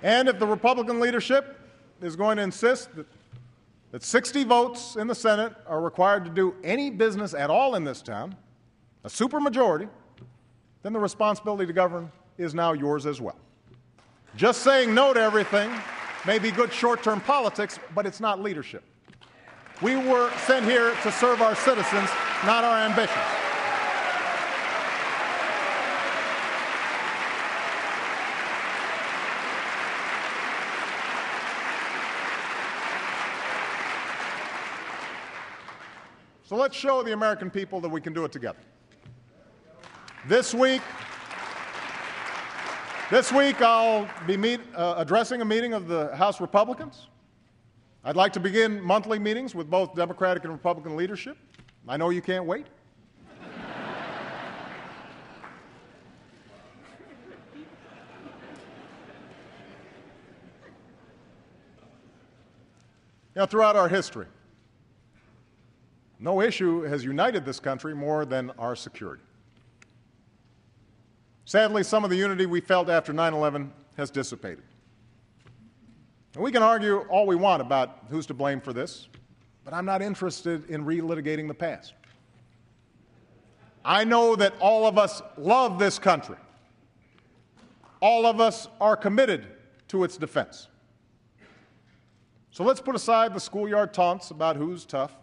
Speaker 3: And if the Republican leadership is going to insist that, that 60 votes in the Senate are required to do any business at all in this town, a supermajority, then the responsibility to govern is now yours as well. Just saying no to everything may be good short term politics, but it's not leadership. We were sent here to serve our citizens, not our ambitions. So let's show the American people that we can do it together. This week, this week I'll be meet, uh, addressing a meeting of the House Republicans. I'd like to begin monthly meetings with both Democratic and Republican leadership. I know you can't wait. Now, throughout our history, no issue has united this country more than our security. Sadly, some of the unity we felt after 9 11 has dissipated. And we can argue all we want about who's to blame for this, but I'm not interested in relitigating the past. I know that all of us love this country. All of us are committed to its defense. So let's put aside the schoolyard taunts about who's tough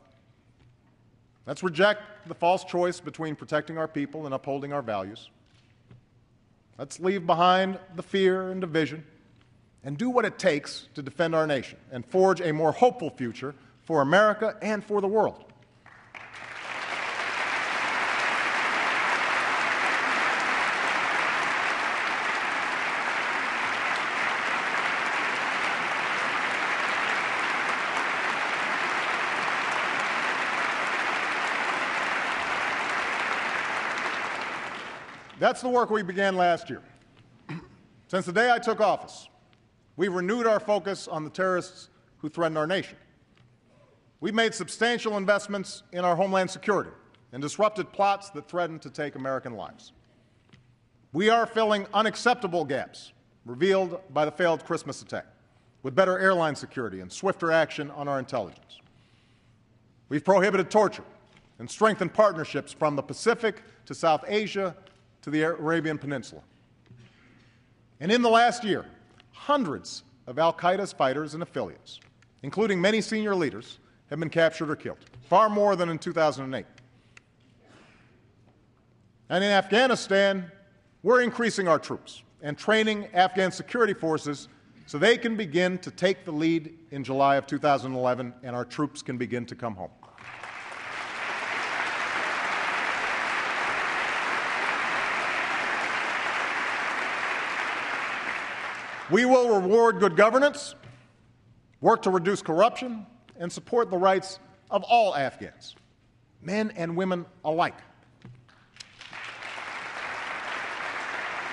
Speaker 3: Let's reject the false choice between protecting our people and upholding our values. Let's leave behind the fear and division and do what it takes to defend our nation and forge a more hopeful future for America and for the world. That's the work we began last year. Since the day I took office, we've renewed our focus on the terrorists who threaten our nation. We've made substantial investments in our homeland security and disrupted plots that threaten to take American lives. We are filling unacceptable gaps revealed by the failed Christmas attack with better airline security and swifter action on our intelligence. We've prohibited torture and strengthened partnerships from the Pacific to South Asia to the Arabian Peninsula. And in the last year, hundreds of Al Qaeda's fighters and affiliates, including many senior leaders, have been captured or killed, far more than in 2008. And in Afghanistan, we're increasing our troops and training Afghan security forces so they can begin to take the lead in July of 2011 and our troops can begin to come home. We will reward good governance, work to reduce corruption, and support the rights of all Afghans, men and women alike.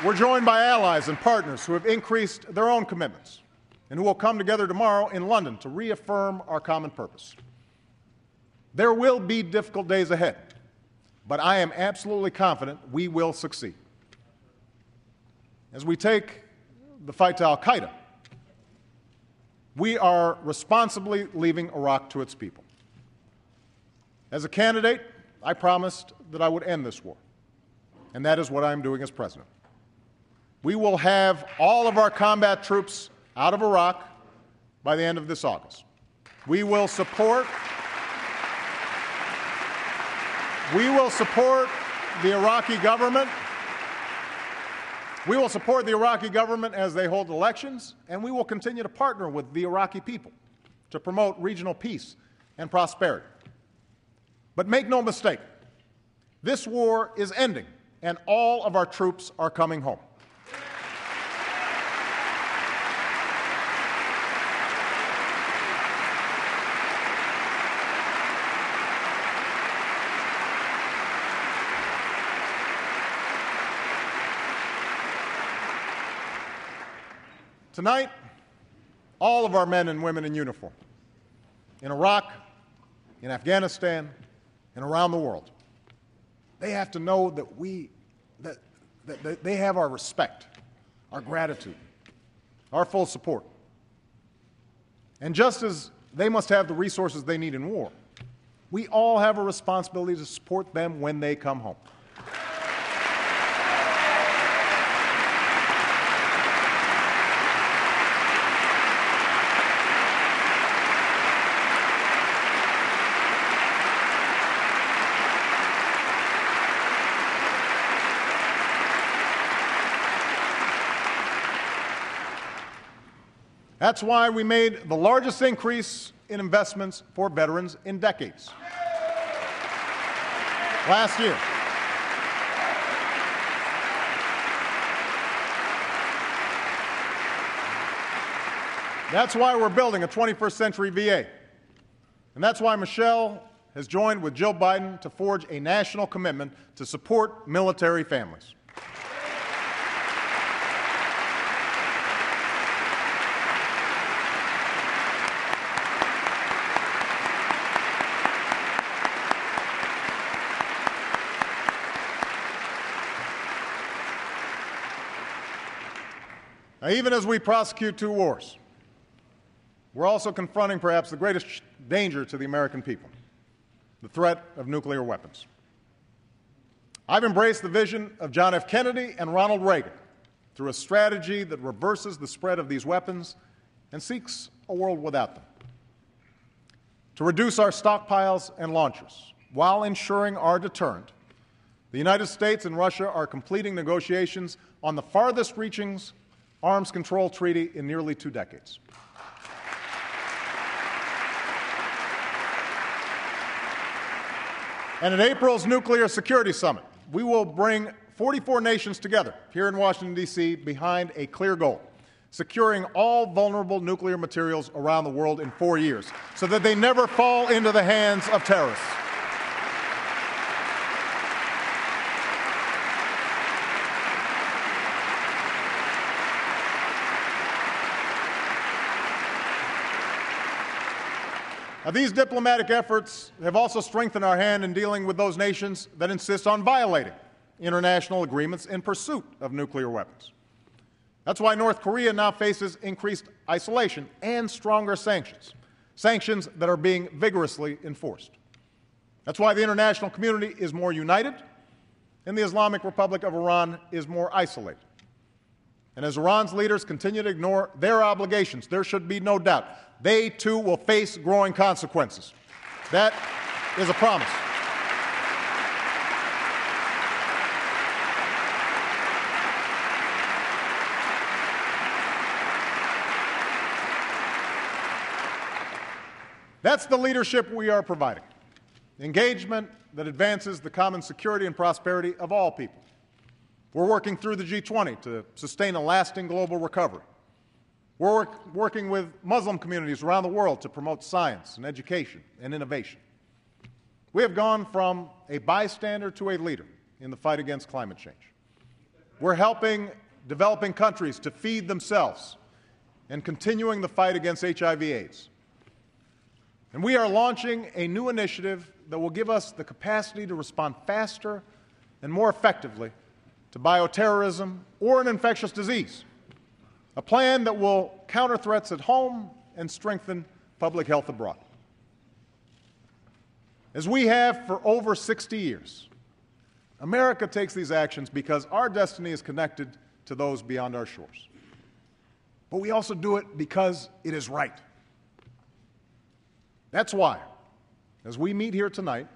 Speaker 3: we're joined by allies and partners who have increased their own commitments and who will come together tomorrow in London to reaffirm our common purpose. There will be difficult days ahead, but I am absolutely confident we will succeed. As we take the fight to Al Qaeda, we are responsibly leaving Iraq to its people. As a candidate, I promised that I would end this war, and that is what I'm doing as president. We will have all of our combat troops out of Iraq by the end of this August. We will support we will support the Iraqi government. We will support the Iraqi government as they hold elections, and we will continue to partner with the Iraqi people to promote regional peace and prosperity. But make no mistake, this war is ending, and all of our troops are coming home. Tonight, all of our men and women in uniform, in Iraq, in Afghanistan, and around the world, they have to know that we, that, that, they have our respect, our gratitude, our full support. And just as they must have the resources they need in war, we all have a responsibility to support them when they come home. That's why we made the largest increase in investments for veterans in decades. Last year. That's why we're building a 21st century VA. And that's why Michelle has joined with Jill Biden to forge a national commitment to support military families. Now, even as we prosecute two wars, we're also confronting perhaps the greatest danger to the American people the threat of nuclear weapons. I've embraced the vision of John F. Kennedy and Ronald Reagan through a strategy that reverses the spread of these weapons and seeks a world without them. To reduce our stockpiles and launchers while ensuring our deterrent, the United States and Russia are completing negotiations on the farthest reachings arms control treaty in nearly two decades. And at April's Nuclear Security Summit, we will bring 44 nations together here in Washington, D.C., behind a clear goal securing all vulnerable nuclear materials around the world in four years so that they never fall into the hands of terrorists. Now, these diplomatic efforts have also strengthened our hand in dealing with those nations that insist on violating international agreements in pursuit of nuclear weapons. That's why North Korea now faces increased isolation and stronger sanctions, sanctions that are being vigorously enforced. That's why the international community is more united and the Islamic Republic of Iran is more isolated. And as Iran's leaders continue to ignore their obligations, there should be no doubt they too will face growing consequences. That is a promise. That's the leadership we are providing. Engagement that advances the common security and prosperity of all people. We're working through the G20 to sustain a lasting global recovery. We're work, working with Muslim communities around the world to promote science and education and innovation. We have gone from a bystander to a leader in the fight against climate change. We're helping developing countries to feed themselves and continuing the fight against HIV/AIDS. And we are launching a new initiative that will give us the capacity to respond faster and more effectively to bioterrorism or an infectious disease. A plan that will counter threats at home and strengthen public health abroad. As we have for over 60 years, America takes these actions because our destiny is connected to those beyond our shores. But we also do it because it is right. That's why, as we meet here tonight,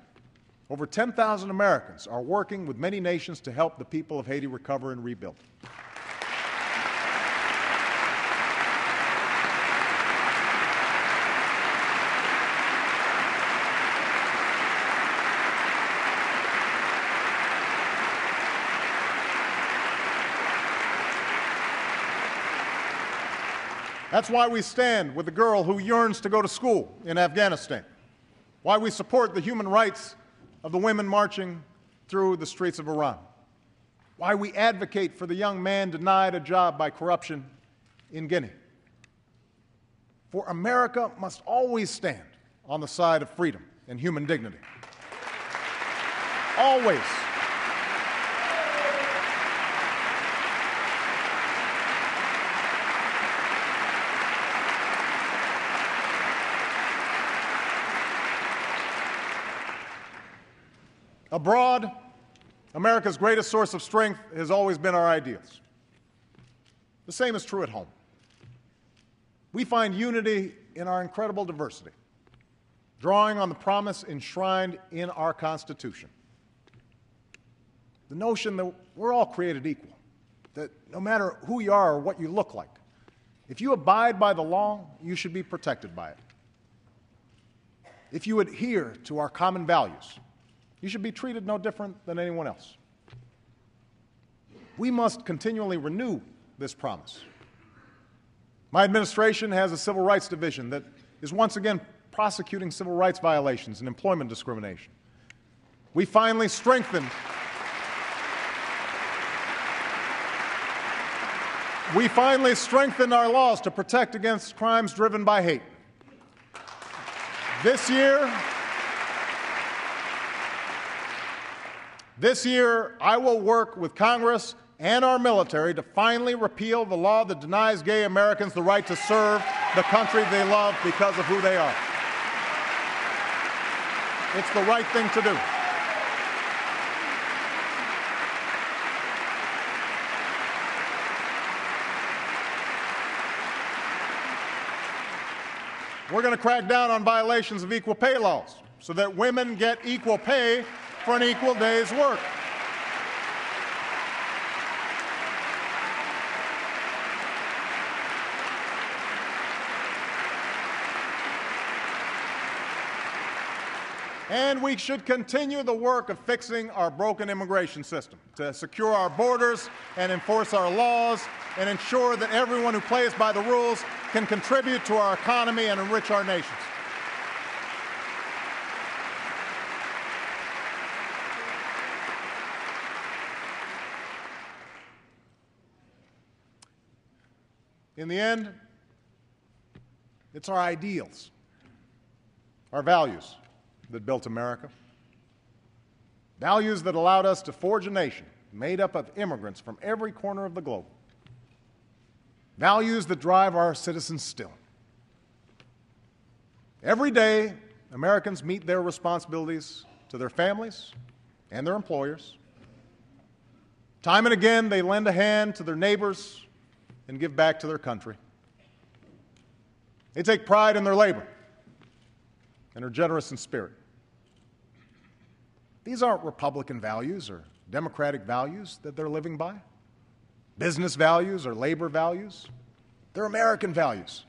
Speaker 3: over 10,000 Americans are working with many nations to help the people of Haiti recover and rebuild. That's why we stand with the girl who yearns to go to school in Afghanistan. Why we support the human rights of the women marching through the streets of Iran. Why we advocate for the young man denied a job by corruption in Guinea. For America must always stand on the side of freedom and human dignity. Always. Abroad, America's greatest source of strength has always been our ideals. The same is true at home. We find unity in our incredible diversity, drawing on the promise enshrined in our Constitution. The notion that we're all created equal, that no matter who you are or what you look like, if you abide by the law, you should be protected by it. If you adhere to our common values, you should be treated no different than anyone else. We must continually renew this promise. My administration has a civil rights division that is once again prosecuting civil rights violations and employment discrimination. We finally strengthened We finally strengthened our laws to protect against crimes driven by hate. This year, This year, I will work with Congress and our military to finally repeal the law that denies gay Americans the right to serve the country they love because of who they are. It's the right thing to do. We're going to crack down on violations of equal pay laws so that women get equal pay for an equal day's work. And we should continue the work of fixing our broken immigration system to secure our borders and enforce our laws and ensure that everyone who plays by the rules can contribute to our economy and enrich our nations. In the end, it's our ideals, our values that built America. Values that allowed us to forge a nation made up of immigrants from every corner of the globe. Values that drive our citizens still. Every day, Americans meet their responsibilities to their families and their employers. Time and again, they lend a hand to their neighbors and give back to their country. They take pride in their labor and are generous in spirit. These aren't Republican values or Democratic values that they're living by, business values or labor values. They're American values.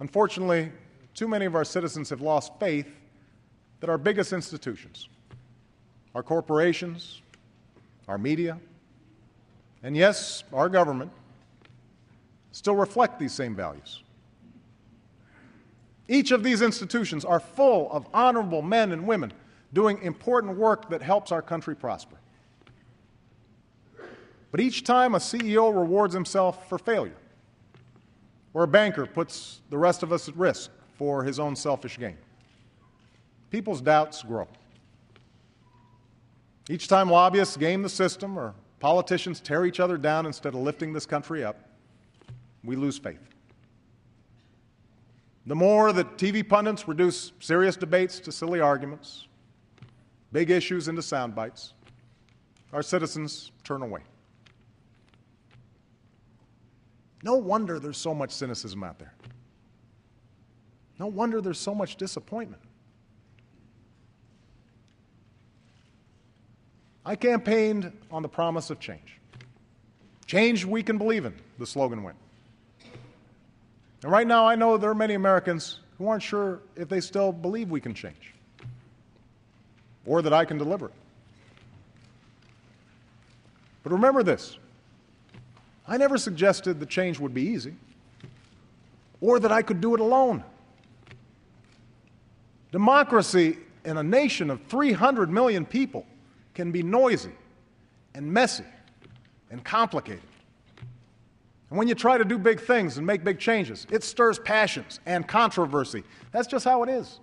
Speaker 3: Unfortunately, too many of our citizens have lost faith that our biggest institutions, our corporations, our media, and yes, our government, still reflect these same values. Each of these institutions are full of honorable men and women doing important work that helps our country prosper. But each time a CEO rewards himself for failure, or a banker puts the rest of us at risk for his own selfish gain, people's doubts grow. Each time lobbyists game the system or politicians tear each other down instead of lifting this country up, we lose faith. The more that TV pundits reduce serious debates to silly arguments, big issues into sound bites, our citizens turn away. No wonder there's so much cynicism out there. No wonder there's so much disappointment. I campaigned on the promise of change. Change we can believe in, the slogan went. And right now, I know there are many Americans who aren't sure if they still believe we can change or that I can deliver it. But remember this I never suggested the change would be easy or that I could do it alone. Democracy in a nation of 300 million people can be noisy and messy and complicated. And when you try to do big things and make big changes, it stirs passions and controversy. That's just how it is.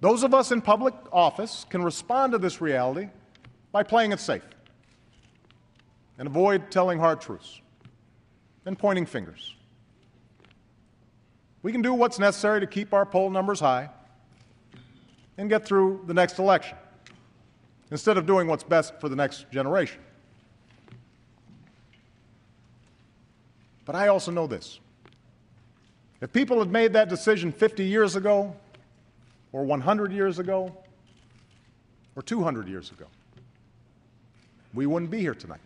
Speaker 3: Those of us in public office can respond to this reality by playing it safe and avoid telling hard truths and pointing fingers. We can do what's necessary to keep our poll numbers high and get through the next election instead of doing what's best for the next generation. But I also know this. If people had made that decision 50 years ago, or 100 years ago, or 200 years ago, we wouldn't be here tonight.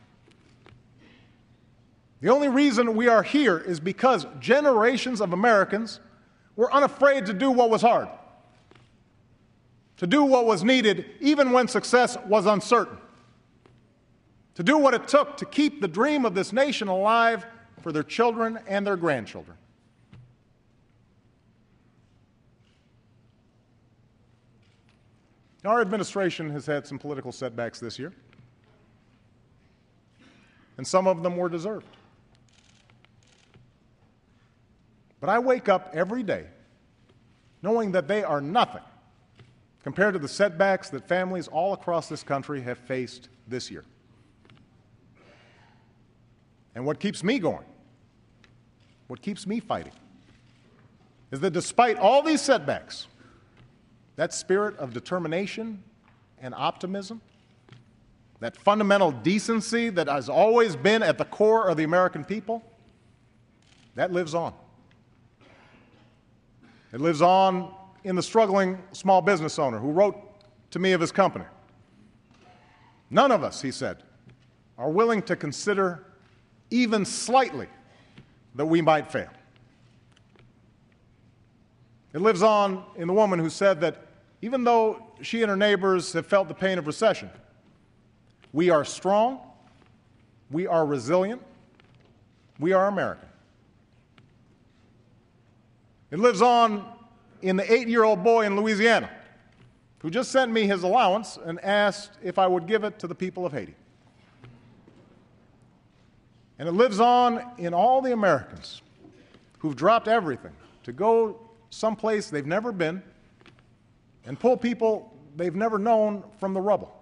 Speaker 3: The only reason we are here is because generations of Americans were unafraid to do what was hard, to do what was needed even when success was uncertain, to do what it took to keep the dream of this nation alive for their children and their grandchildren. Our administration has had some political setbacks this year, and some of them were deserved. But I wake up every day knowing that they are nothing compared to the setbacks that families all across this country have faced this year. And what keeps me going what keeps me fighting is that despite all these setbacks, that spirit of determination and optimism, that fundamental decency that has always been at the core of the American people, that lives on. It lives on in the struggling small business owner who wrote to me of his company. None of us, he said, are willing to consider even slightly that we might fail. It lives on in the woman who said that even though she and her neighbors have felt the pain of recession, we are strong, we are resilient, we are American. It lives on in the eight year old boy in Louisiana who just sent me his allowance and asked if I would give it to the people of Haiti. And it lives on in all the Americans who've dropped everything to go someplace they've never been and pull people they've never known from the rubble,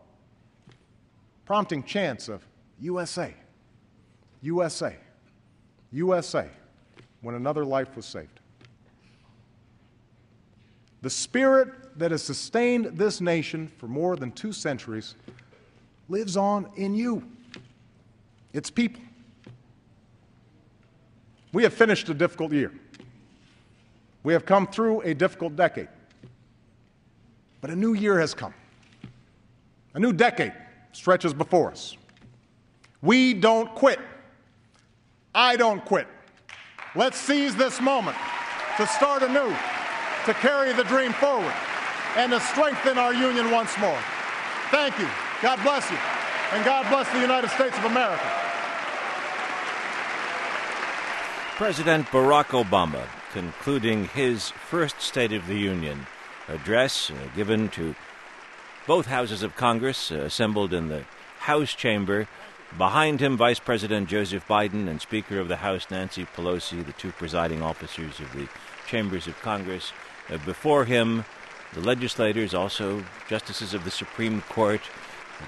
Speaker 3: prompting chants of USA, USA, USA when another life was saved. The spirit that has sustained this nation for more than two centuries lives on in you, its people. We have finished a difficult year. We have come through a difficult decade. But a new year has come. A new decade stretches before us. We don't quit. I don't quit. Let's seize this moment to start anew, to carry the dream forward, and to strengthen our union once more. Thank you. God bless you. And God bless the United States of America.
Speaker 2: President Barack Obama concluding his first State of the Union address uh, given to both houses of Congress uh, assembled in the House chamber. Behind him, Vice President Joseph Biden and Speaker of the House Nancy Pelosi, the two presiding officers of the chambers of Congress. Uh, before him, the legislators, also justices of the Supreme Court,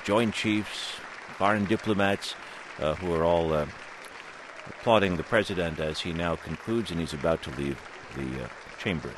Speaker 2: Joint Chiefs, foreign diplomats, uh, who are all uh, applauding the president as he now concludes and he's about to leave the uh, chamber.